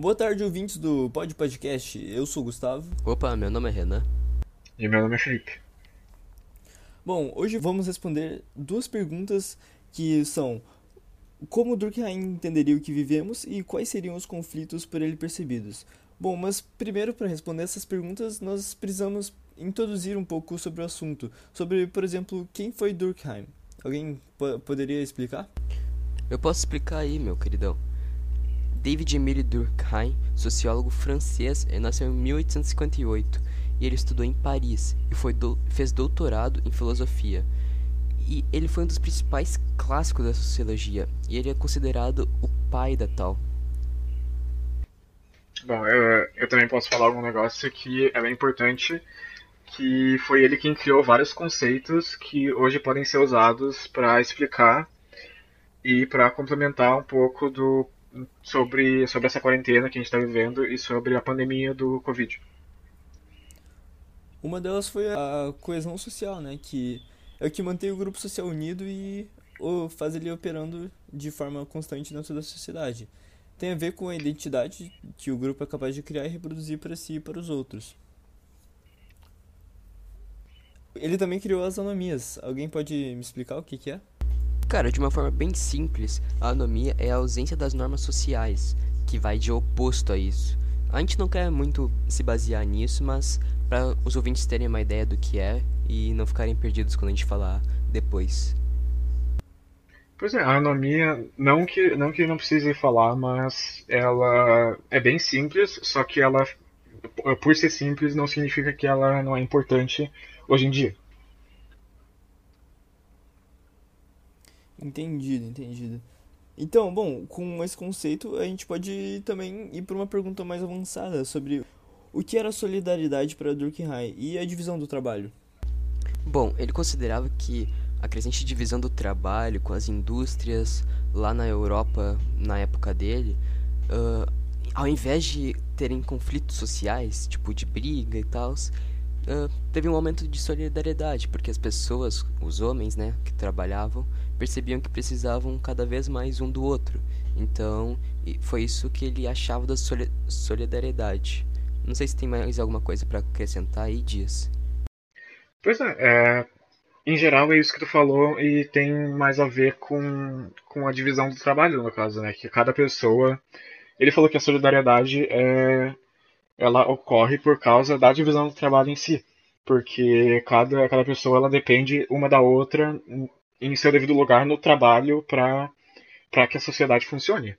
Boa tarde, ouvintes do Pod Podcast. Eu sou o Gustavo. Opa, meu nome é Renan. E meu nome é Felipe. Bom, hoje vamos responder duas perguntas que são como Durkheim entenderia o que vivemos e quais seriam os conflitos por ele percebidos. Bom, mas primeiro para responder essas perguntas nós precisamos introduzir um pouco sobre o assunto, sobre, por exemplo, quem foi Durkheim. Alguém poderia explicar? Eu posso explicar aí, meu queridão. David Emile Durkheim, sociólogo francês, nasceu em 1858 e ele estudou em Paris e foi do, fez doutorado em filosofia. E ele foi um dos principais clássicos da sociologia e ele é considerado o pai da tal. Bom, eu, eu também posso falar algum negócio que é bem importante, que foi ele quem criou vários conceitos que hoje podem ser usados para explicar e para complementar um pouco do sobre, sobre essa quarentena que a gente está vivendo e sobre a pandemia do Covid. Uma delas foi a coesão social, né? Que é o que mantém o grupo social unido e faz ele operando de forma constante dentro da sociedade. Tem a ver com a identidade que o grupo é capaz de criar e reproduzir para si e para os outros. Ele também criou as anomias. Alguém pode me explicar o que, que é? Cara, de uma forma bem simples, a anomia é a ausência das normas sociais, que vai de oposto a isso. A gente não quer muito se basear nisso, mas para os ouvintes terem uma ideia do que é e não ficarem perdidos quando a gente falar depois. Pois é, a anomia, não que, não que não precise falar, mas ela é bem simples, só que ela, por ser simples, não significa que ela não é importante hoje em dia. Entendido, entendido. Então, bom, com esse conceito a gente pode também ir para uma pergunta mais avançada sobre o que era solidariedade para Durkheim e a divisão do trabalho. Bom, ele considerava que a crescente divisão do trabalho com as indústrias lá na Europa na época dele, uh, ao invés de terem conflitos sociais, tipo de briga e tal, uh, teve um aumento de solidariedade, porque as pessoas, os homens, né, que trabalhavam, percebiam que precisavam cada vez mais um do outro. Então, foi isso que ele achava da solidariedade. Não sei se tem mais alguma coisa para acrescentar aí, Dias. Pois é, é, em geral é isso que tu falou e tem mais a ver com, com a divisão do trabalho, no caso, né? Que cada pessoa. Ele falou que a solidariedade é, ela ocorre por causa da divisão do trabalho em si. Porque cada, cada pessoa ela depende uma da outra em seu devido lugar no trabalho para que a sociedade funcione.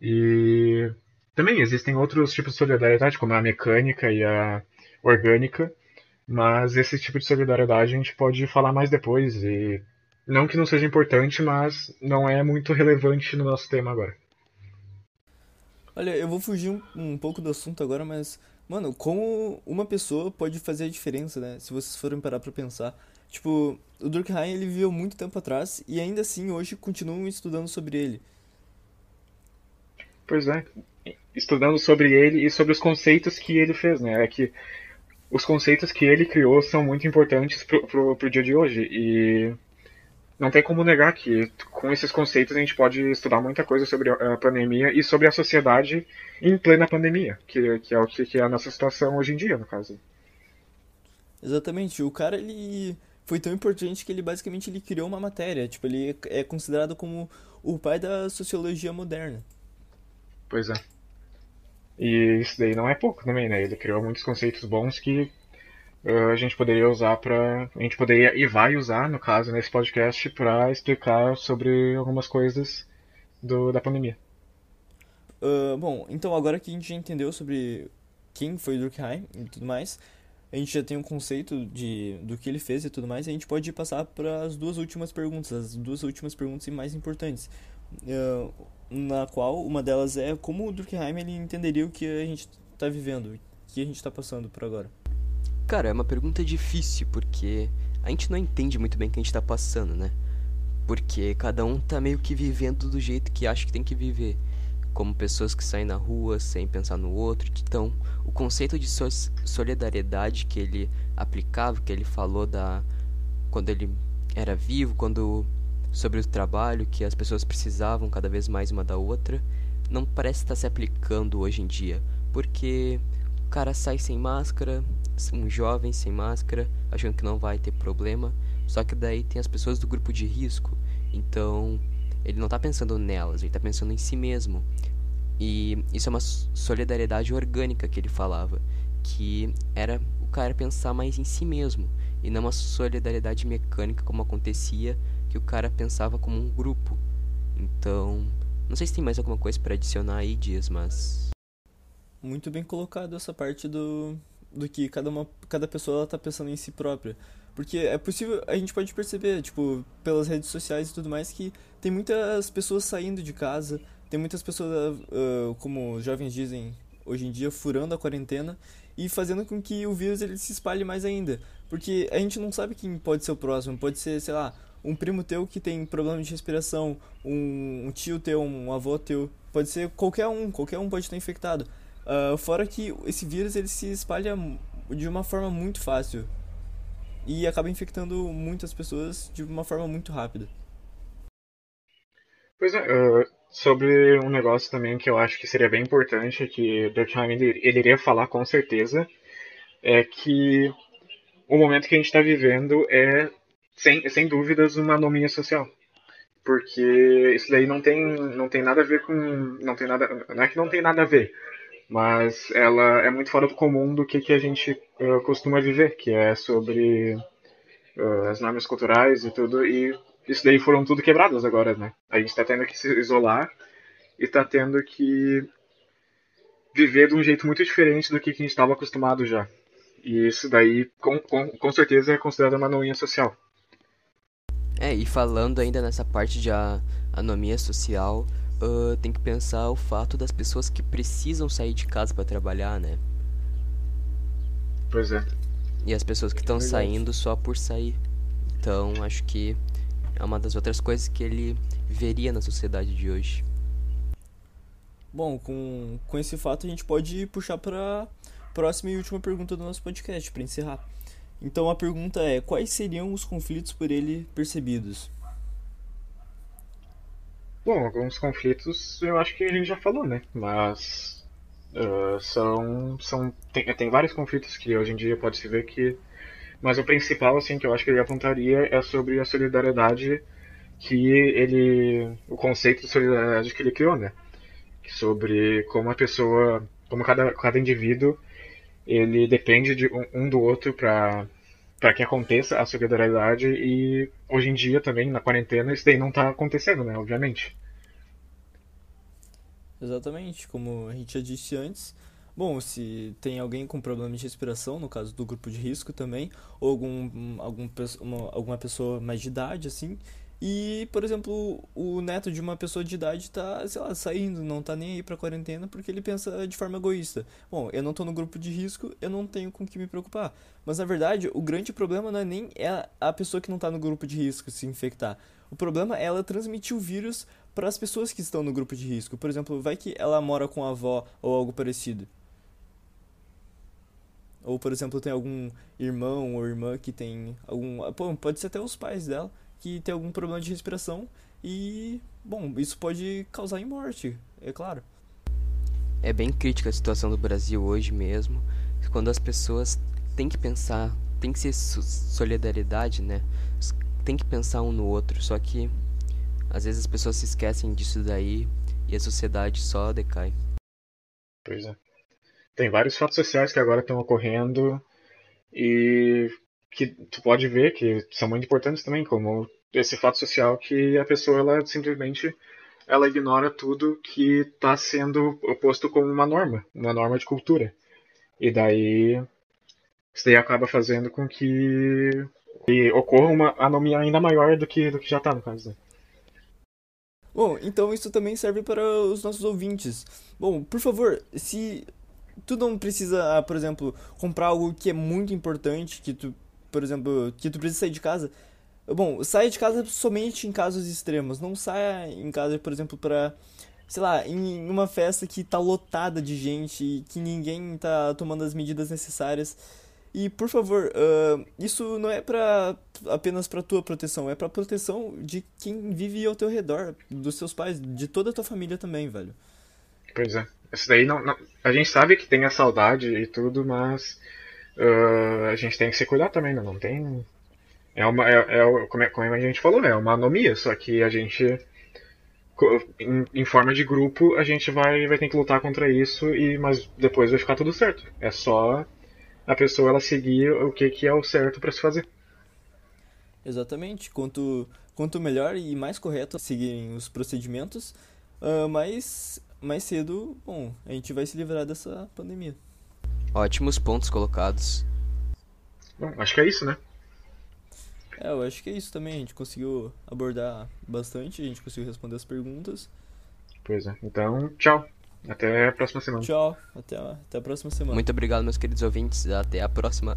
E também existem outros tipos de solidariedade, como a mecânica e a orgânica, mas esse tipo de solidariedade a gente pode falar mais depois. E não que não seja importante, mas não é muito relevante no nosso tema agora. Olha, eu vou fugir um, um pouco do assunto agora, mas, mano, como uma pessoa pode fazer a diferença, né? Se vocês forem parar pra pensar. Tipo, o Durkheim ele viveu muito tempo atrás e ainda assim hoje continuam estudando sobre ele. Pois é, estudando sobre ele e sobre os conceitos que ele fez, né? É que os conceitos que ele criou são muito importantes pro, pro, pro dia de hoje e não tem como negar que com esses conceitos a gente pode estudar muita coisa sobre a pandemia e sobre a sociedade em plena pandemia, que, que é o que, que é a nossa situação hoje em dia, no caso. Exatamente, o cara ele foi tão importante que ele basicamente ele criou uma matéria. Tipo, ele é considerado como o pai da sociologia moderna. Pois é. E isso daí não é pouco também, né? Ele criou muitos conceitos bons que a gente poderia usar para a gente poderia e vai usar, no caso, nesse podcast para explicar sobre algumas coisas do, da pandemia. Uh, bom, então agora que a gente já entendeu sobre quem foi Durkheim e tudo mais, a gente já tem um conceito de, do que ele fez e tudo mais, a gente pode passar para as duas últimas perguntas, as duas últimas perguntas e mais importantes. Uh, na qual uma delas é como o Durkheim ele entenderia o que a gente está vivendo, o que a gente está passando por agora. Cara, é uma pergunta difícil, porque a gente não entende muito bem o que a gente está passando, né? Porque cada um tá meio que vivendo do jeito que acha que tem que viver como pessoas que saem na rua sem pensar no outro. Então, o conceito de solidariedade que ele aplicava, que ele falou da quando ele era vivo, quando sobre o trabalho que as pessoas precisavam cada vez mais uma da outra, não parece estar se aplicando hoje em dia, porque o cara sai sem máscara, um jovem sem máscara, achando que não vai ter problema, só que daí tem as pessoas do grupo de risco, então ele não está pensando nelas, ele está pensando em si mesmo. E isso é uma solidariedade orgânica que ele falava, que era o cara pensar mais em si mesmo e não uma solidariedade mecânica como acontecia, que o cara pensava como um grupo. Então, não sei se tem mais alguma coisa para adicionar aí, Dias, mas muito bem colocado essa parte do do que cada uma cada pessoa ela tá pensando em si própria. Porque é possível, a gente pode perceber, tipo, pelas redes sociais e tudo mais, que tem muitas pessoas saindo de casa, tem muitas pessoas, uh, como os jovens dizem hoje em dia, furando a quarentena e fazendo com que o vírus ele se espalhe mais ainda. Porque a gente não sabe quem pode ser o próximo, pode ser, sei lá, um primo teu que tem problema de respiração, um tio teu, um avô teu, pode ser qualquer um, qualquer um pode estar infectado. Uh, fora que esse vírus ele se espalha de uma forma muito fácil e acaba infectando muitas pessoas de uma forma muito rápida. Pois é, uh, sobre um negócio também que eu acho que seria bem importante, que Durkheim ele, ele iria falar com certeza, é que o momento que a gente está vivendo é, sem, sem dúvidas, uma anomia social. Porque isso daí não tem, não tem nada a ver com. Não tem nada. Não é que não tem nada a ver, mas ela é muito fora do comum do que, que a gente uh, costuma viver, que é sobre uh, as normas culturais e tudo, e isso daí foram tudo quebradas agora, né? A gente está tendo que se isolar e está tendo que viver de um jeito muito diferente do que, que a gente estava acostumado já. E isso daí, com, com, com certeza, é considerado uma anomia social. É, e falando ainda nessa parte de anomia social, uh, tem que pensar o fato das pessoas que precisam sair de casa para trabalhar, né? Pois é. E as pessoas que estão saindo só por sair. Então, acho que é uma das outras coisas que ele veria na sociedade de hoje. Bom, com, com esse fato a gente pode puxar para próxima e última pergunta do nosso podcast, para encerrar. Então a pergunta é: quais seriam os conflitos por ele percebidos? Bom, alguns conflitos eu acho que a gente já falou, né? Mas uh, são. são tem, tem vários conflitos que hoje em dia pode se ver que. Mas o principal, assim, que eu acho que ele apontaria é sobre a solidariedade que ele. o conceito de solidariedade que ele criou, né? Sobre como a pessoa. como cada, cada indivíduo ele depende de um, um do outro para para que aconteça a solidariedade e hoje em dia também na quarentena isso daí não está acontecendo, né, obviamente. Exatamente, como a gente já disse antes. Bom, se tem alguém com problema de respiração, no caso do grupo de risco também, ou algum, algum uma, alguma pessoa mais de idade, assim, e, por exemplo, o neto de uma pessoa de idade tá, sei lá, saindo, não tá nem aí pra quarentena porque ele pensa de forma egoísta. Bom, eu não tô no grupo de risco, eu não tenho com que me preocupar. Mas na verdade, o grande problema não é nem a pessoa que não tá no grupo de risco se infectar. O problema é ela transmitir o vírus para as pessoas que estão no grupo de risco. Por exemplo, vai que ela mora com a avó ou algo parecido. Ou, por exemplo, tem algum irmão ou irmã que tem algum. Pô, pode ser até os pais dela que tem algum problema de respiração e, bom, isso pode causar em morte, é claro. É bem crítica a situação do Brasil hoje mesmo, quando as pessoas têm que pensar, tem que ser solidariedade, né? Tem que pensar um no outro, só que às vezes as pessoas se esquecem disso daí e a sociedade só decai. Pois é. Tem vários fatos sociais que agora estão ocorrendo e que tu pode ver que são muito importantes também, como esse fato social que a pessoa ela simplesmente ela ignora tudo que está sendo posto como uma norma, uma norma de cultura. E daí isso daí acaba fazendo com que, que ocorra uma anomia ainda maior do que, do que já está no caso. Né? Bom, então isso também serve para os nossos ouvintes. Bom, por favor, se tu não precisa, por exemplo, comprar algo que é muito importante, que tu por exemplo, que tu precisa sair de casa. Bom, saia de casa somente em casos extremos. Não saia em casa, por exemplo, para sei lá, em uma festa que tá lotada de gente que ninguém tá tomando as medidas necessárias. E por favor, uh, isso não é para apenas para tua proteção, é para proteção de quem vive ao teu redor, dos seus pais, de toda a tua família também, velho. Pois é. Isso daí não, não, A gente sabe que tem a saudade e tudo, mas uh, a gente tem que se cuidar também, né? Não tem. É uma. É, é, como, é, como a gente falou, é uma anomia, só que a gente. Em, em, forma de grupo, a gente vai, vai ter que lutar contra isso, e mas depois vai ficar tudo certo. É só a pessoa ela seguir o que, que é o certo para se fazer. Exatamente. Quanto, quanto melhor e mais correto seguirem os procedimentos, uh, mais, mais cedo, bom, a gente vai se livrar dessa pandemia. Ótimos pontos colocados. Bom, acho que é isso, né? É, eu acho que é isso também. A gente conseguiu abordar bastante, a gente conseguiu responder as perguntas. Pois é. Então, tchau. Até a próxima semana. Tchau. Até a, até a próxima semana. Muito obrigado, meus queridos ouvintes. Até a próxima.